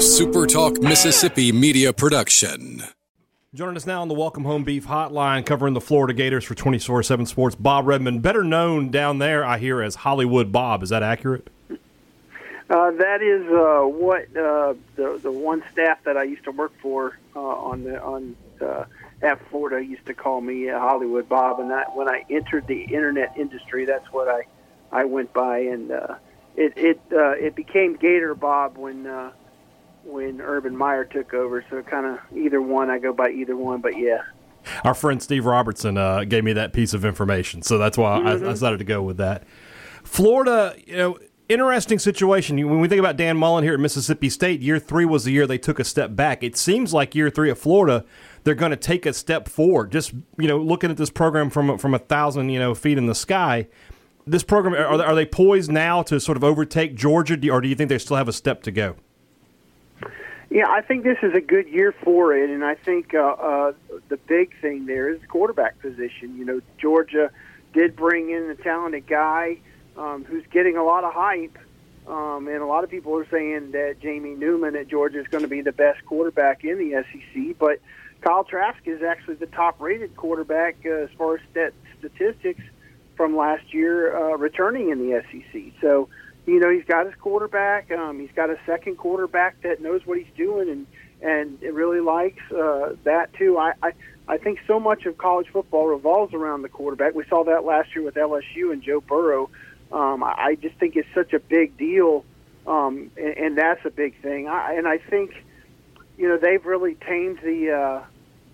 SuperTalk Mississippi media production. Joining us now on the Welcome Home Beef Hotline, covering the Florida Gators for 24 7 Sports, Bob Redmond, better known down there, I hear, as Hollywood Bob. Is that accurate? Uh, that is uh, what uh, the the one staff that I used to work for uh, on the on uh, at Florida used to call me uh, Hollywood Bob, and that when I entered the internet industry, that's what I I went by, and uh, it it uh, it became Gator Bob when uh, when Urban Meyer took over. So kind of either one, I go by either one, but yeah. Our friend Steve Robertson uh, gave me that piece of information, so that's why Mm-hmm. I, I decided to go with that. Florida, you know, interesting situation. When we think about Dan Mullen here at Mississippi State, year three was the year they took a step back. It seems like year three at Florida, they're going to take a step forward. Just you know, looking at this program from from a thousand you know feet in the sky. This program are are they poised now to sort of overtake Georgia, or do you think they still have a step to go? Yeah, I think this is a good year for it, and I think uh, uh, the big thing there is the quarterback position. You know, Georgia did bring in a talented guy um, who's getting a lot of hype, um, and a lot of people are saying that Jamie Newman at Georgia is going to be the best quarterback in the SEC. But Kyle Trask is actually the top-rated quarterback uh, as far as stat- statistics from last year, uh, returning in the SEC. So you know he's got his quarterback. Um, he's got a second quarterback that knows what he's doing and and it really likes uh, that too. I, I I think so much of college football revolves around the quarterback. We saw that last year with LSU and Joe Burrow. Um, I just think it's such a big deal, um, and, and that's a big thing. I, and I think you know they've really tamed the uh,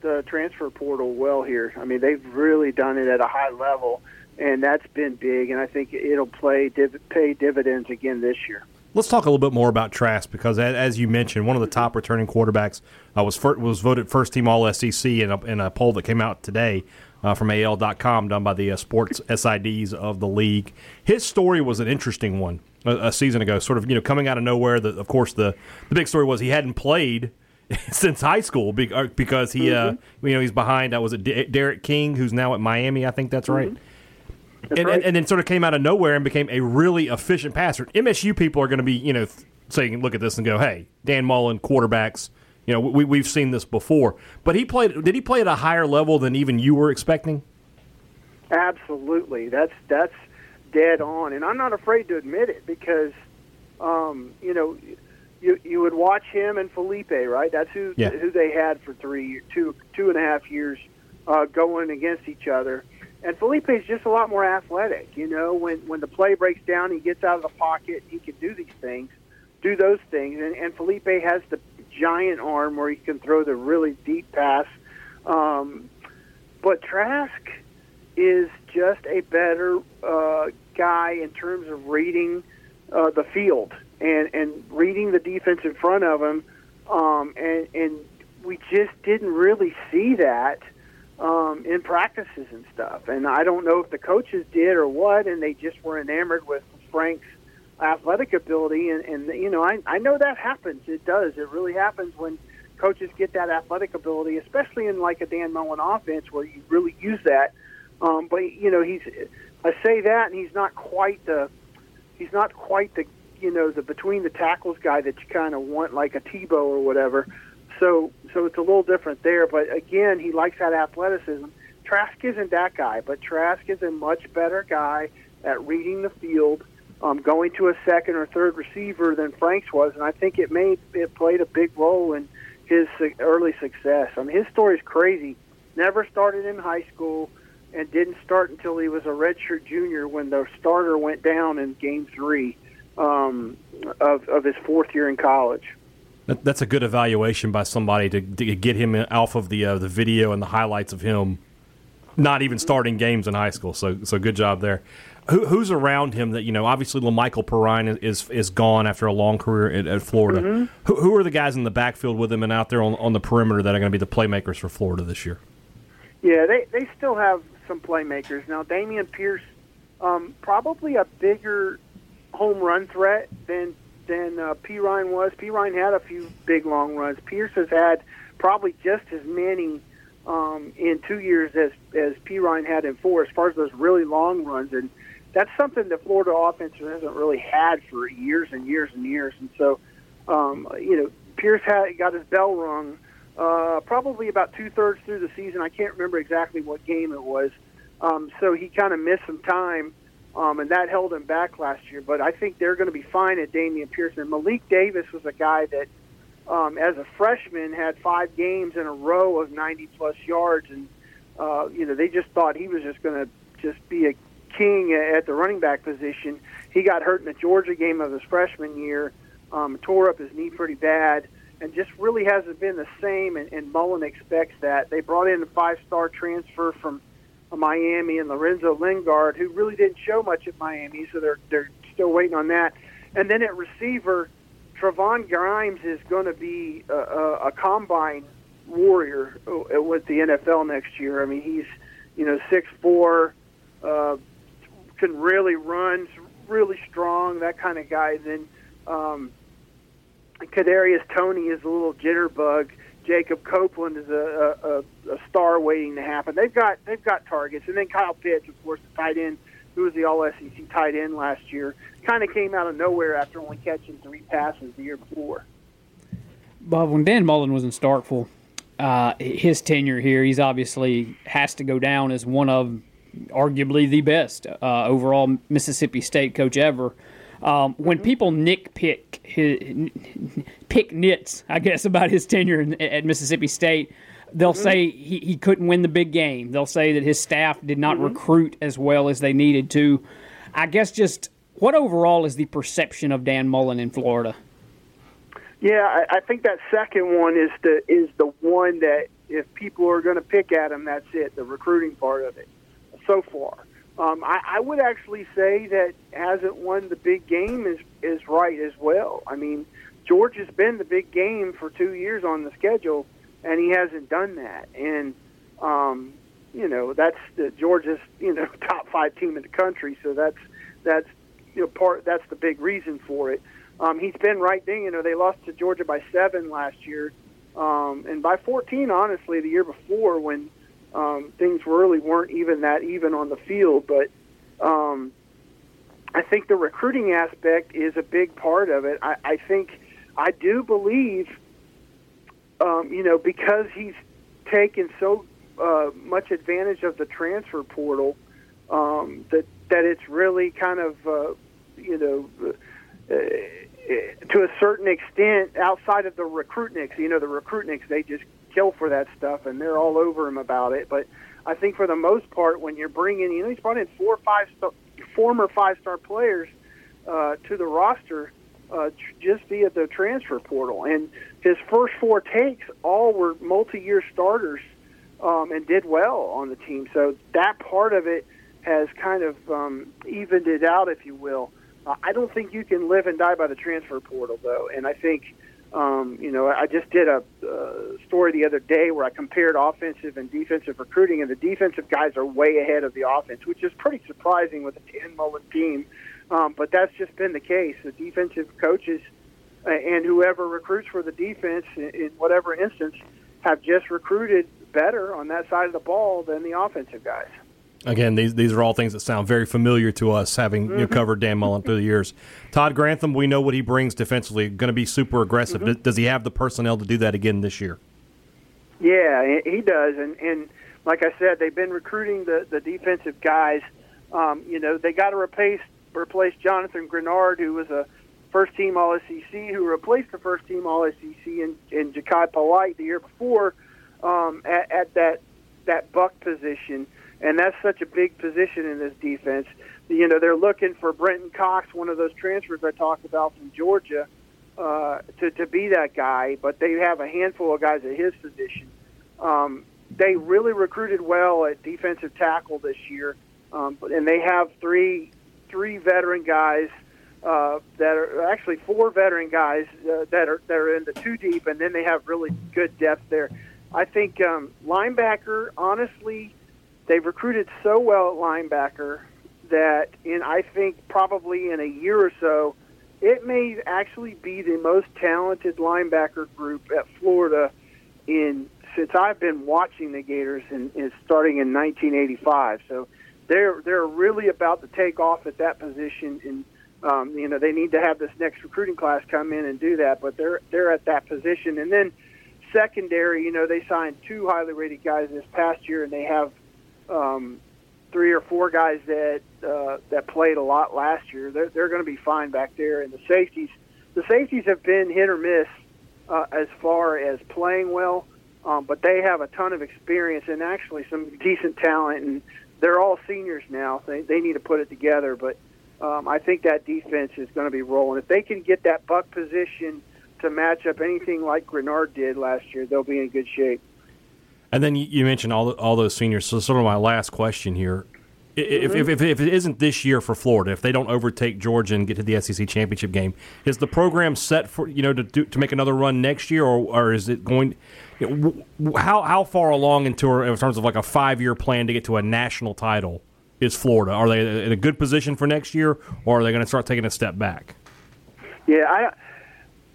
the transfer portal well here. I mean they've really done it at a high level and that's been big. And I think it'll play div- pay dividends again this year. Let's talk a little bit more about Trask because, as you mentioned, one of the top returning quarterbacks uh, was fir- was voted first team All SEC in a, in a poll that came out today uh, from AL.com, done by the uh, sports SIDs of the league. His story was an interesting one a, a season ago, sort of you know coming out of nowhere. The, of course, the the big story was he hadn't played since high school uh, because he uh, you know he's behind. Uh, was it D- D'Eriq King, who's now at Miami? I think that's right and, right. and, and then sort of came out of nowhere and became a really efficient passer. MSU people are going to be, you know, saying, look at this and go, hey, Dan Mullen, quarterbacks, you know, we, we've seen this before. But he played, did he play at a higher level than even you were expecting? Absolutely, that's that's dead on, and I'm not afraid to admit it because, um, you know, you you would watch him and Feleipe, right? That's who Yeah. who they had for three, two two and a half years, uh, going against each other. And Feleipe's just a lot more athletic. You know, when when the play breaks down, he gets out of the pocket. He can do these things, do those things. And, and Feleipe has the giant arm where he can throw the really deep pass. Um, but Trask is just a better uh, guy in terms of reading uh, the field and and reading the defense in front of him. Um, and and we just didn't really see that um, in practices and stuff. And I don't know if the coaches did or what, and they just were enamored with Frank's athletic ability. And, and you know, I, I know that happens. It does. It really happens when coaches get that athletic ability, especially in like a Dan Mullen offense where you really use that. Um, but you know, he's I say that, and he's not quite the he's not quite the you know the between the tackles guy that you kind of want like a Tebow or whatever. So so it's a little different there. But again, he likes that athleticism. Trask isn't that guy, but Trask is a much better guy at reading the field, um, going to a second or third receiver than Franks was, and I think it made it played a big role in his early success. I mean, his story is crazy. Never started in high school and didn't start until he was a redshirt junior when the starter went down in game three um, of, of his fourth year in college. That, that's a good evaluation by somebody to, to get him off of the uh, the video and the highlights of him not even starting games in high school. So so good job there. Who, who's around him that you know? Obviously, Lamical Perine is is gone after a long career at, at Florida. Who, who are the guys in the backfield with him and out there on, on the perimeter that are going to be the playmakers for Florida this year? Yeah, they they still have some playmakers now. Dameon Pierce, um, probably a bigger home run threat than than uh, P Ryan was. P Ryan had a few big long runs. Pierce has had probably just as many um, in two years as as P Ryan had in four, as far as those really long runs. And that's something the Florida offense hasn't really had for years and years and years. And so, um, you know, Pierce had got his bell rung uh, probably about two thirds through the season. I can't remember exactly what game it was. Um, so he kind of missed some time, um, and that held him back last year. But I think they're going to be fine at Dameon Pearson. Malik Davis was a guy that, um, as a freshman, had five games in a row of 90 plus yards, and uh, you know they just thought he was just going to just be a king at the running back position. He got hurt in the Georgia game of his freshman year, um, tore up his knee pretty bad and just really hasn't been the same. And, and Mullen expects that. They brought in a five-star transfer from Miami and Lorenzo Lingard, who really didn't show much at Miami, so they're they're still waiting on that. And then at receiver, Trevon Grimes is going to be a, a, a combine warrior with the NFL next year. I mean, he's you know six four, uh, can really run, really strong, that kind of guy. Then um, Kadarius Toney is a little jitterbug. Jacob Copeland is a, a, a star waiting to happen. They've got they've got targets, and then Kyle Pitts, of course, the tight end, who was the All SEC tight end last year, kind of came out of nowhere after only catching three passes the year before. Bob, when Dan Mullen was in Starkville, uh, his tenure here, he's obviously has to go down as one of arguably the best uh, overall Mississippi State coach ever. Um, when people nitpick his, pick nits, I guess, about his tenure in, at Mississippi State, they'll mm-hmm. say he, he couldn't win the big game. They'll say that his staff did not mm-hmm. recruit as well as they needed to. I guess just what overall is the perception of Dan Mullen in Florida? Yeah, I, I think that second one is the is the one that if people are going to pick at him, that's it. The recruiting part of it so far. Um, I, I would actually say that hasn't won the big game is is right as well. I mean, Georgia's been the big game for two years on the schedule, and he hasn't done that. And um, you know that's the Georgia's you know top five team in the country, so that's that's you know part that's the big reason for it. Um, he's been right there. You know they lost to Georgia by seven last year, um, and by 14 honestly the year before when um, things really weren't even that even on the field. But um, I think the recruiting aspect is a big part of it. I, I think I do believe, um, you know, because he's taken so uh, much advantage of the transfer portal um, that that it's really kind of uh, you know. Uh, to a certain extent, outside of the recruitniks, you know, the recruitniks, they just kill for that stuff, and they're all over him about it. But I think for the most part, when you're bringing, you know, he's brought in four or five star, former five star players uh, to the roster uh, just via the transfer portal, and his first four takes all were multi year starters um, and did well on the team. So that part of it has kind of um, evened it out, if you will. Uh, I don't think you can live and die by the transfer portal, though, and I think um, you know, I just did a uh, story the other day where I compared offensive and defensive recruiting, and the defensive guys are way ahead of the offense, which is pretty surprising with a Dan Mullen team. Um, but that's just been the case. The defensive coaches uh, and whoever recruits for the defense in whatever instance have just recruited better on that side of the ball than the offensive guys. Again, these these are all things that sound very familiar to us, having you know, mm-hmm. covered Dan Mullen through the years. Todd Grantham, we know what he brings defensively. Going to be super aggressive. Mm-hmm. Does he have the personnel to do that again this year? Yeah, he does. And and like I said, they've been recruiting the the defensive guys. Um, you know, they got to replace replace Jonathan Greenard, who was a first team All SEC, who replaced the first team All SEC in, in Jachai Polite the year before um, at, at that that buck position and that's such a big position in this defense. You know, they're looking for Brenton Cox, one of those transfers I talked about from Georgia, uh, to to be that guy. But they have a handful of guys at his position. Um, they really recruited well at defensive tackle this year, um, and they have three three veteran guys uh, that are actually four veteran guys uh, that are that are in the two deep, and then they have really good depth there. I think um, linebacker, honestly They've recruited so well at linebacker that in I think probably in a year or so, it may actually be the most talented linebacker group at Florida in since I've been watching the Gators in, in starting in 1985. So they're they're really about to take off at that position, and Um, you know, they need to have this next recruiting class come in and do that, but they're they're at that position. And then secondary, you know, they signed two highly rated guys this past year, and they have um, three or four guys that uh, that played a lot last year. They're they're going to be fine back there. And the safeties, the safeties have been hit or miss uh, as far as playing well, um, but they have a ton of experience and actually some decent talent. And they're all seniors now. They they need to put it together, but. Um, I think that defense is going to be rolling. If they can get that buck position to match up anything like Greenard did last year, they'll be in good shape. And then you mentioned all all those seniors. So sort of my last question here: if, Mm-hmm. if, if, if it isn't this year for Florida, if they don't overtake Georgia and get to the SEC championship game, is the program set for you know to do, to make another run next year, or, or is it going? You how how far along into in terms of like a five year plan to get to a national title is Florida? Are they in a good position for next year, or are they going to start taking a step back? Yeah,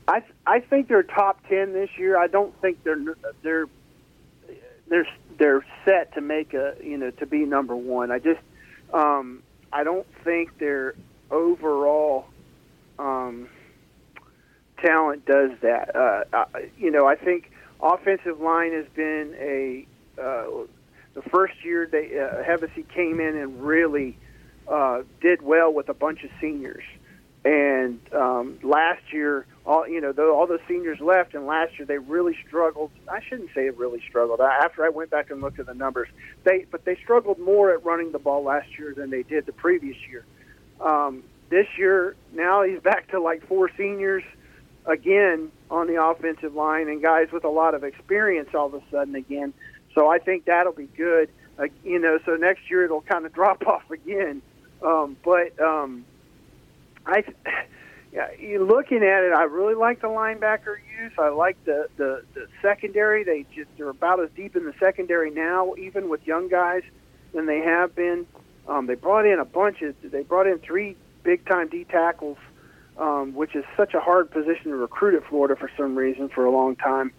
I, I, I think they're top ten this year. I don't think they're they're they're they're set to make a you know to be number one. I just um, I don't think their overall um, talent does that. Uh, I, you know, I think offensive line has been a uh, the first year they uh, Hevesy came in and really uh, did well with a bunch of seniors. And um, last year, all you know, all the seniors left, and last year they really struggled. I shouldn't say it really struggled. After I went back and looked at the numbers, they but they struggled more at running the ball last year than they did the previous year. Um, this year, now he's back to like four seniors again on the offensive line, and guys with a lot of experience all of a sudden again. So I think that'll be good. Uh, you know, so next year it'll kind of drop off again. Um, but um, I, yeah, you looking at it, I really like the linebacker use. I like the, the the secondary. They just they're about as deep in the secondary now, even with young guys, than they have been. Um, they brought in a bunch of. They brought in three big time D tackles, um, which is such a hard position to recruit at Florida for some reason for a long time.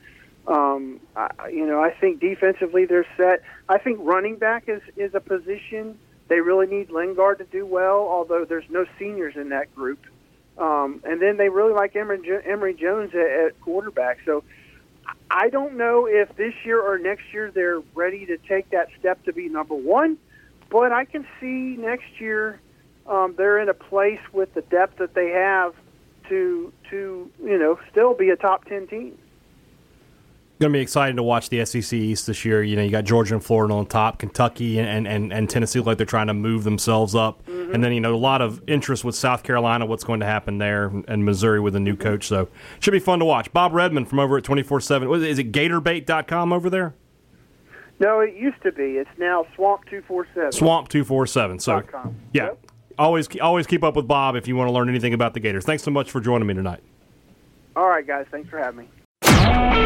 Um, I, you know, I think defensively they're set. I think running back is is a position they really need Lingard to do well, although there's no seniors in that group. Um, and then they really like Emory, Emory Jones at, at quarterback. So I don't know if this year or next year they're ready to take that step to be number one, but I can see next year um, they're in a place with the depth that they have to to you know still be a top ten team going to be exciting to watch the SEC East this year. You know, you got Georgia and Florida on top, Kentucky and, and, and Tennessee like they're trying to move themselves up. Mm-hmm. And then, you know, a lot of interest with South Carolina, what's going to happen there, and Missouri with a new coach. So should be fun to watch. Bob Redmond from over at 24 7. Is it gatorbait.com over there? No, it used to be. It's now Swamp 247. Swamp 247. So, yeah. Yep. Always, always keep up with Bob if you want to learn anything about the Gators. Thanks so much for joining me tonight. All right, guys. Thanks for having me.